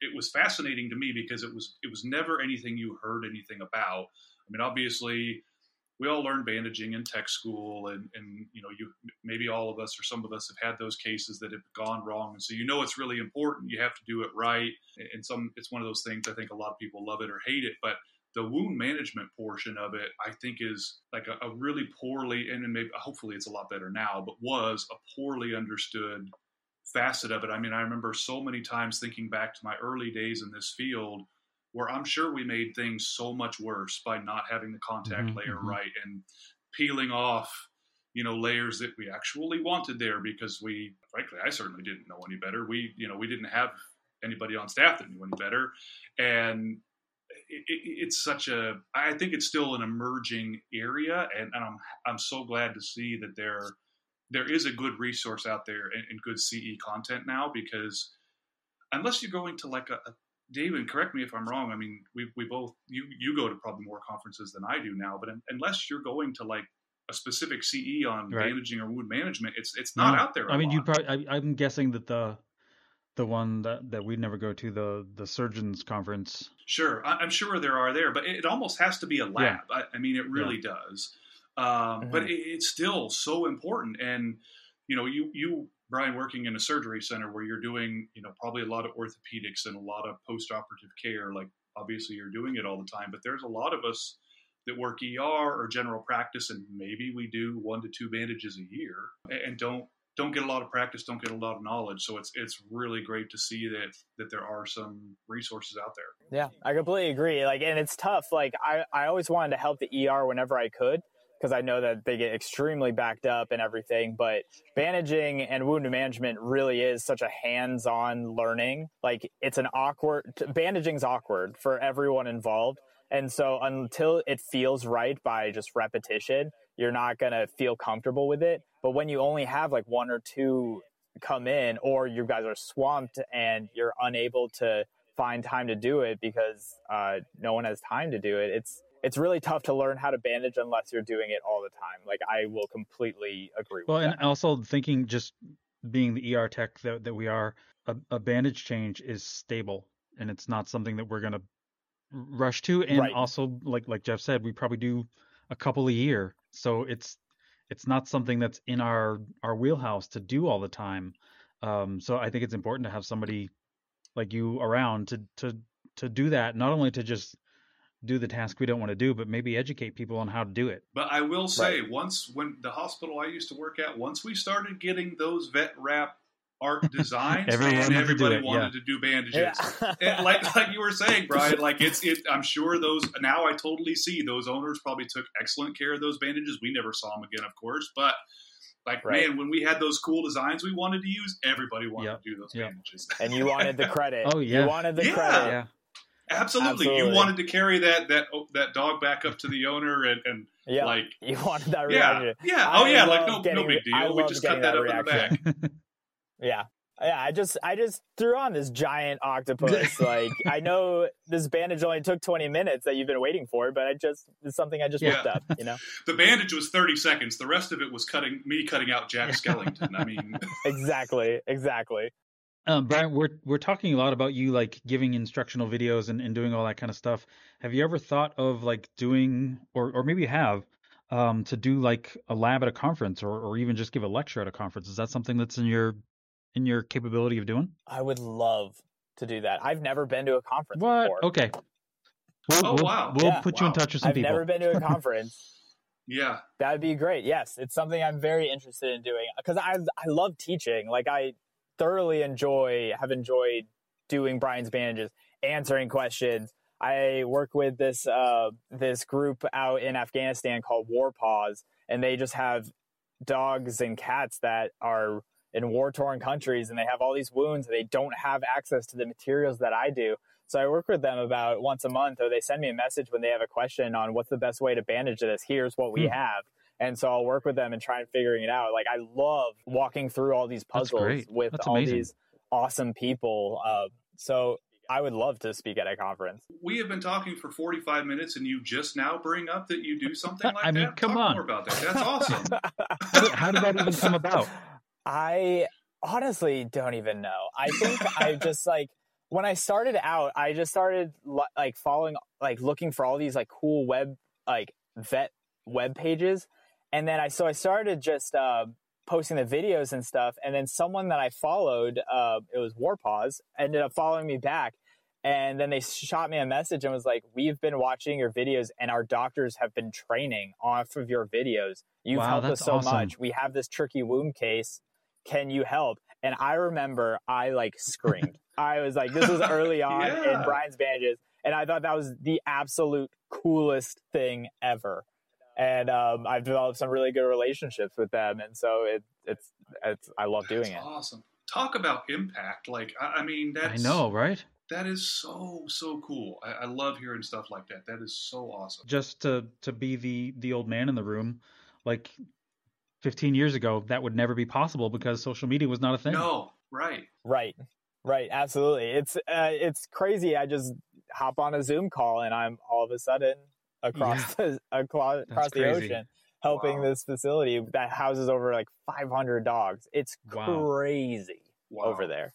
it was fascinating to me because it was it was never anything you heard anything about. I mean, obviously, we all learned bandaging in tech school and, and you know you maybe all of us or some of us have had those cases that have gone wrong. And so you know it's really important. You have to do it right. And some it's one of those things i think a lot of people love it or hate it but the wound management portion of it i think is like a, a really poorly and maybe hopefully it's a lot better now but was a poorly understood facet of it i mean i remember so many times thinking back to my early days in this field where I'm sure we made things so much worse by not having the contact mm-hmm, layer mm-hmm. right and peeling off, you know, layers that we actually wanted there because we, frankly, I certainly didn't know any better. We, you know, we didn't have anybody on staff that knew any better, and it, it, it's such a. I think it's still an emerging area, and, and I'm I'm so glad to see that there there is a good resource out there and, and good CE content now because unless you're going to like a, a David, correct me if I'm wrong. I mean, we we both you you go to probably more conferences than I do now, but unless you're going to like a specific CE on right. managing or wound management, it's it's not no, out there. I mean, you probably I, am guessing that the the one that that we never go to the the surgeons conference. Sure, I, am sure there are there, but it, almost has to be a lab. Yeah. I, I, mean, it really yeah. does. Um, mm-hmm. But it, it's still so important, and you know, you you Brian working in a surgery center where you're doing, you know, probably a lot of orthopedics and a lot of post-operative care. Like obviously you're doing it all the time, but there's a lot of us that work ER or general practice, and maybe we do one to two bandages a year and don't don't get a lot of practice, don't get a lot of knowledge. So it's it's really great to see that that there are some resources out there. Yeah, I completely agree. Like, and it's tough. Like, I I always wanted to help the ER whenever I could, because I know that they get extremely backed up and everything. But bandaging and wound management really is such a hands on learning. Like it's an awkward, bandaging's awkward for everyone involved. And so until it feels right by just repetition, you're not going to feel comfortable with it. But when you only have like one or two come in, or you guys are swamped and you're unable to find time to do it because uh, no one has time to do it, it's it's really tough to learn how to bandage unless you're doing it all the time. Like I will completely agree. Well, and also thinking just being the ER tech that, that we are, a, a, bandage change is stable and it's not something that we're going to rush to. And right. also, like like Jeff said, we probably do a couple a year, so it's it's not something that's in our our wheelhouse to do all the time. Um, so I think it's important to have somebody like you around to to to do that, not only to just do the task we don't want to do, but maybe educate people on how to do it. But I will say, right. once when the hospital I used to work at, once we started getting those vet wrap art <laughs> designs, everyone and everybody to wanted yeah. to do bandages. Yeah. <laughs> like like you were saying, Brian, like it's it. I'm sure those now I totally see those owners probably took excellent care of those bandages. We never saw them again, of course, but. Like right. man, when we had those cool designs we wanted to use, everybody wanted yep. to do those yep. bandages. And you wanted the <laughs> credit. oh yeah, you wanted the yeah. credit. Absolutely. Absolutely. You wanted to carry that that oh, that dog back up to the owner and, and yeah. like <laughs> you wanted that reaction. Yeah. Yeah. Oh yeah, like no getting, no big deal. We just cut that, that up reaction. in the back. <laughs> yeah. Yeah, I just I just threw on this giant octopus. <laughs> like I know this bandage only took 20 minutes that you've been waiting for, but I just it's something I just yeah. looked up, you know. the bandage was 30 seconds. The rest of it was cutting me cutting out Jack Skellington. I mean Exactly. Exactly. Um, Brian, we're we're talking a lot about you like giving instructional videos and, and doing all that kind of stuff. Have you ever thought of like doing, or or maybe you have, um, to do like a lab at a conference, or or even just give a lecture at a conference? Is that something that's in your in your capability of doing? I would love to do that. I've never been to a conference What? before. Okay. We'll, Oh, we'll, wow. We'll Yeah. put you in touch with some people. I've never been to a conference. <laughs> Yeah. That'd be great. Yes, it's something I'm very interested in doing because I I love teaching. Like I thoroughly enjoy have enjoyed doing Brian's bandages, answering questions. I work with this uh, this group out in Afghanistan called War Paws, and they just have dogs and cats that are in war torn countries, and they have all these wounds. And they don't have access to the materials that I do. So I work with them about once a month, or they send me a message when they have a question on what's the best way to bandage this. Here's what we Hmm. have. And so I'll work with them and try and figuring it out. Like I love walking through all these puzzles with That's all amazing. these awesome people. Uh, so I would love to speak at a conference. We have been talking for 45 minutes and you just now bring up that you do <laughs> something like I mean, that? come Talk on. more about that. That's awesome. <laughs> How did, that even come about? I honestly don't even know. I think I just like when I started out, I just started like following, like looking for all these like cool web, like vet web pages, and then I so I started just uh, posting the videos and stuff, and then someone that I followed, uh, it was War Paws, ended up following me back. And then they shot me a message and was like, "We've been watching your videos, and our doctors have been training off of your videos. You've Wow, helped us so awesome. much. We have this tricky wound case can you help? And I remember I like screamed. <laughs> I was like, this was early <laughs> on Yeah. in Brian's bandages. And I thought that was the absolute coolest thing ever. And um, I've developed some really good relationships with them. And so it, it's, it's, I love doing it. awesome. Talk about impact. Like, I, I mean, I know, right? That is so, so cool. I, I love hearing stuff like that. That is so awesome. Just to to be the the old man in the room, like 15 years ago, that would never be possible because social media was not a thing. No, right. Right. Right. Absolutely. It's, uh, it's crazy. I just hop on a Zoom call and I'm all of a sudden across the, across, across the ocean helping Wow. this facility that houses over like 500 dogs. It's Wow. crazy Wow. over there.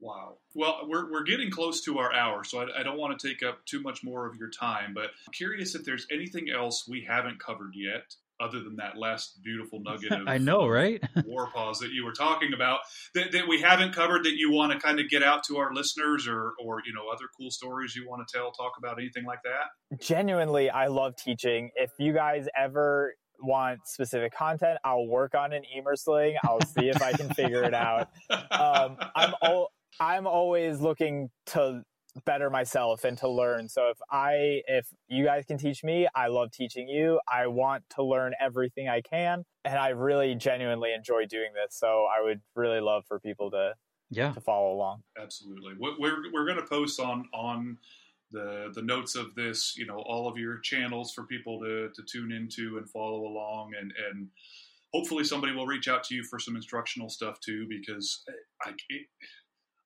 Wow. Well, we're, we're getting close to our hour, so I, I don't want to take up too much more of your time, but I'm curious if there's anything else we haven't covered yet, other than that last beautiful nugget <laughs> of I know, right? <laughs> War Paws that you were talking about that, that we haven't covered that you want to kind of get out to our listeners or, or, you know, other cool stories you want to tell, talk about anything like that? Genuinely, I love teaching. If you guys ever want specific content, I'll work on an Ehmer sling. I'll see if I can figure it out. <laughs> um, I'm al- I'm always looking to better myself and to learn. So if I if you guys can teach me, I love teaching you. I want to learn everything I can, and I really genuinely enjoy doing this. So I would really love for people to Yeah. to follow along. Absolutely. We- We're, we're going to post on, on the, the notes of this, you know, all of your channels for people to, to tune into and follow along. And, and hopefully somebody will reach out to you for some instructional stuff too, because I, it,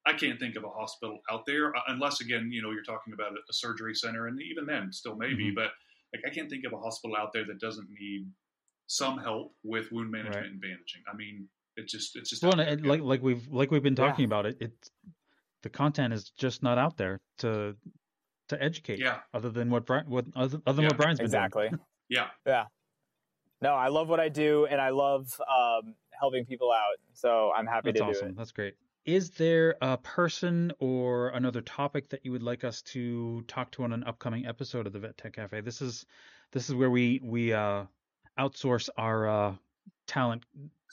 I can't think of a hospital out there uh, unless again, you know, you're talking about a, a surgery center and even then still maybe, Mhm. but like, I can't think of a hospital out there that doesn't need some help with wound management Right. and bandaging. I mean, it's just, it's just, Well, and it- like like we've like we've been Yeah. talking about it. It's the content is just not out there to to educate. yeah, Other than what Brian, what other, other than Yeah, what Brian's been Exactly. <laughs> yeah. Yeah. No, I love what I do, and I love um, helping people out. So I'm happy That's to awesome. do it. That's awesome. That's great. Is there a person or another topic that you would like us to talk to on an upcoming episode of the Vet Tech Cafe? This is this is where we we uh, outsource our uh, talent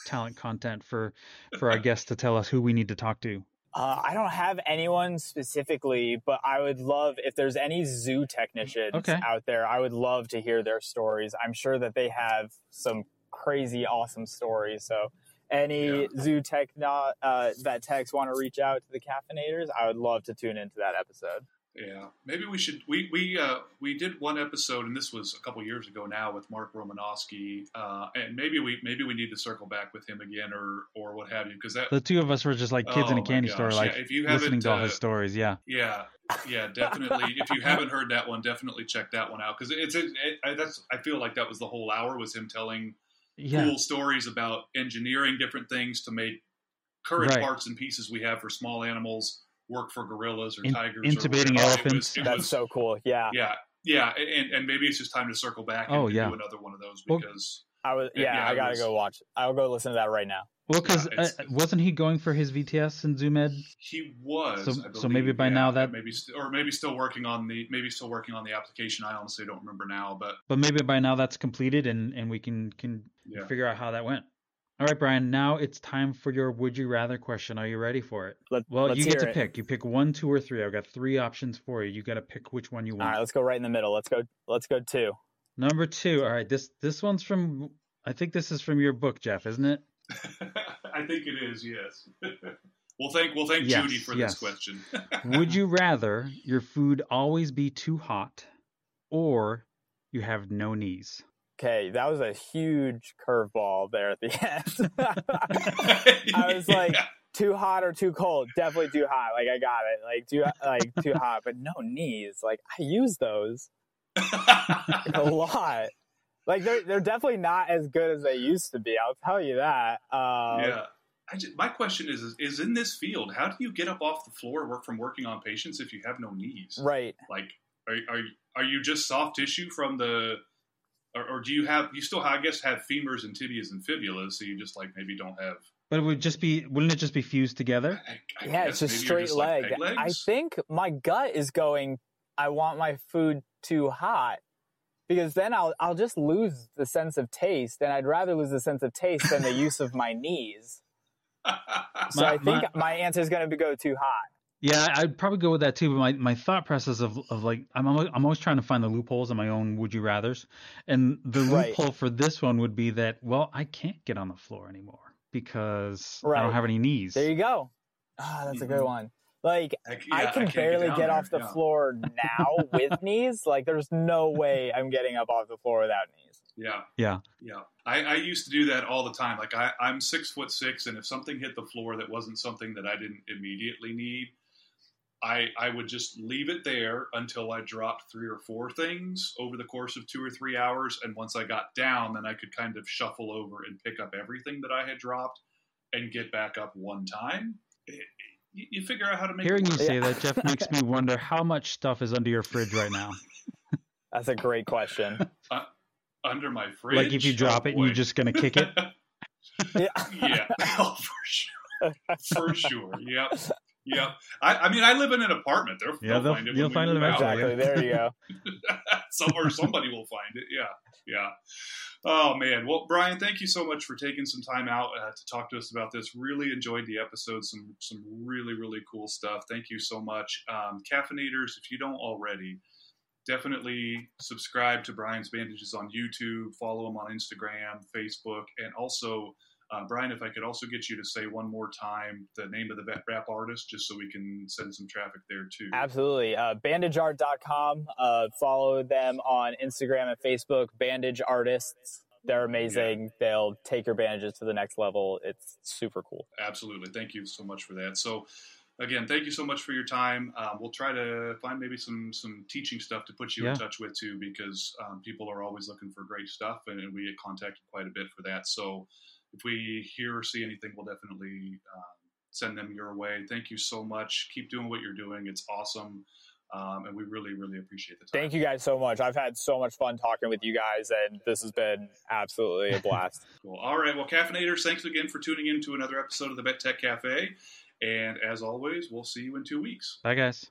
talent content for for our guests to tell us who we need to talk to. Uh, I don't have anyone specifically, but I would love if there's any zoo technicians Okay. out there. I would love to hear their stories. I'm sure that they have some crazy, awesome stories. So, any Yeah. zoo tech not, uh, vet techs want to reach out to the caffeinators, I would love to tune into that episode. Yeah, maybe we should. We we uh, we did one episode, and this was a couple years ago now with Mark Romanowski, uh, and maybe we maybe we need to circle back with him again, or or what have you, because that The two of us were just like kids in Oh a my candy store, like yeah, if you listening haven't, to all uh, his stories. Yeah. yeah yeah definitely. <laughs> if you haven't heard that one, definitely check that one out because it's it, I, that's I feel like that was the whole hour was him telling Yeah. cool stories about engineering different things to make current Right. parts and pieces we have for small animals work for gorillas or In- tigers. intubating or whatever. elephants. It was, it That's was, so cool. Yeah. yeah, yeah, and, and maybe it's just time to circle back and, Oh, and yeah. do another one of those Well, because I was yeah, Yeah, I gotta was- go watch. I'll go listen to that right now. Well, because Yeah, uh, wasn't he going for his VTS and Zoo Med? He was. So- I so maybe by yeah, now that- maybe st- or maybe still working on the maybe still working on the application. I honestly don't remember now, but But maybe by now that's completed, and and we can can yeah. figure out how that went. All right, Brian. Now it's time for your would you rather question. Are you ready for it? Let, Well, let's you get to it. pick. You pick one, two, or three. I've got three options for you. You got to pick which one you want. All right, let's go right in the middle. Let's go. Let's go two. Number two. All right. This this one's from. I think this is from your book, Jeff, isn't it? <laughs> I think it is. Yes. <laughs> we'll thank we'll thank Yes, Judy for yes. this question. <laughs> Would you rather your food always be too hot, or you have no knees? Okay, that was a huge curveball there at the end. I was like, Yeah. too hot or too cold? Definitely too hot. Like I got it. Like too like too hot, but no knees. Like I use those <laughs> a lot. Like they're they're definitely not as good as they used to be. I'll tell you that. Um, yeah. I just, my question is, is: Is in this field, how do you get up off the floor work from working on patients if you have no knees? Right. Like, are are are you just soft tissue from the, or, or do you have you still I guess have femurs and tibias and fibulas, so you just like maybe don't have. But it would just be. Wouldn't it just be fused together? I, I yeah, it's just straight just like leg. peg I think my gut is going. I want my food too hot because then I'll I'll just lose the sense of taste, and I'd rather lose the sense of taste than the <laughs> use of my knees. So My- I think my- my, answer is going to go too hot. Yeah, I'd probably go with that too. But my, my thought process of, of like I'm always, I'm always trying to find the loopholes in my own would you rather's, and the Right. loophole for this one would be that well I can't get on the floor anymore because I don't have any knees. There you go. Ah, that's a good Mhm. one. Like I, I yeah, can can't barely down get, there, off the yeah. floor now <laughs> with knees. Like there's no way I'm getting up off the floor without knees. Yeah, Yeah, yeah. I, I used to do that all the time. Like I, I'm six foot six, and if something hit the floor that wasn't something that I didn't immediately need, I I would just leave it there until I dropped three or four things over the course of two or three hours. And once I got down, then I could kind of shuffle over and pick up everything that I had dropped and get back up one time. It- you, you figure out how to make hearing it you say Yeah. that Jeff <laughs> makes me wonder how much stuff is under your fridge right now. <laughs> That's a great question. Uh, under my fridge. like if you drop Oh, it, and you're just gonna kick it. <laughs> Yeah. yeah, oh, for sure, for sure. Yep, yep. I, I mean, I live in an apartment. They're, Yeah, they'll, they'll- find it. you'll when find it eventually, Exactly. There you go. Somewhere, somebody will find it. Yeah, yeah. Oh man. Well, Brian, thank you so much for taking some time out uh, to talk to us about this. Really enjoyed the episode. Some some really really cool stuff. Thank you so much, um, caffeinators. If you don't already. Definitely subscribe to Brian's Bandages on YouTube, follow him on Instagram, Facebook, and also uh, Brian, if I could also get you to say one more time the name of the vet wrap artist, just so we can send some traffic there too. Absolutely. Uh, bandageart.com. Uh, follow them on Instagram and Facebook. Bandage Artists. They're amazing. They'll take your bandages to the next level. It's super cool. Absolutely. Thank you so much for that. So, again, thank you so much for your time. Um, we'll try to find maybe some some teaching stuff to put you Yeah. in touch with too, because um, people are always looking for great stuff, and, and we get contacted quite a bit for that. So, if we hear or see anything, we'll definitely um, send them your way. Thank you so much. Keep doing what you're doing. It's awesome. Um, and we really, really appreciate the time. Thank you guys so much. I've had so much fun talking with you guys, and this has been absolutely a blast. <laughs> Cool. All right. Well, caffeinators, thanks again for tuning in to another episode of the Vet Tech Cafe. And as always, we'll see you in two weeks. Bye, guys.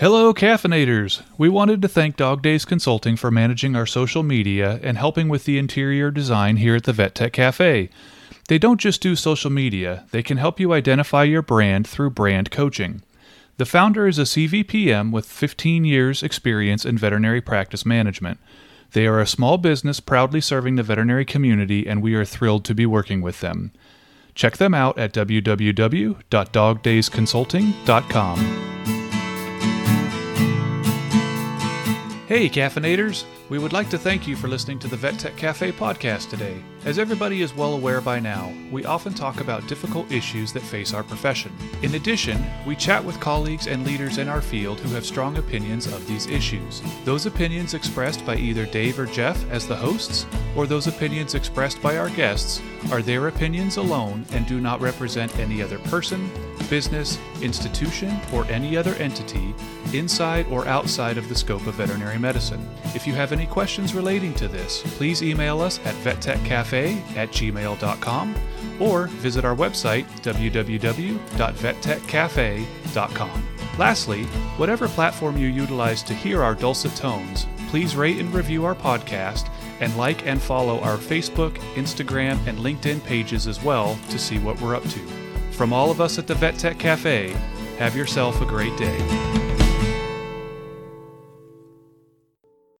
Hello, caffeinators! We wanted to thank Dog Days Consulting for managing our social media and helping with the interior design here at the Vet Tech Cafe. They don't just do social media, they can help you identify your brand through brand coaching. The founder is a CVPM with 15 years' experience in veterinary practice management. They are a small business proudly serving the veterinary community, and we are thrilled to be working with them. Check them out at www.dogdaysconsulting.com. Hey, caffeinators! We would like to thank you for listening to the Vet Tech Cafe podcast today. As everybody is well aware by now, we often talk about difficult issues that face our profession. In addition, we chat with colleagues and leaders in our field who have strong opinions of these issues. Those opinions expressed by either Dave or Jeff as the hosts, or those opinions expressed by our guests, are their opinions alone and do not represent any other person, business, institution, or any other entity inside or outside of the scope of veterinary medicine. If you have any questions relating to this, please email us at vettechcafe at gmail.com or visit our website www.vettechcafe.com. Lastly, whatever platform you utilize to hear our dulcet tones, please rate and review our podcast and like and follow our Facebook, Instagram, and LinkedIn pages as well to see what we're up to. From all of us at the Vet Tech Cafe, have yourself a great day.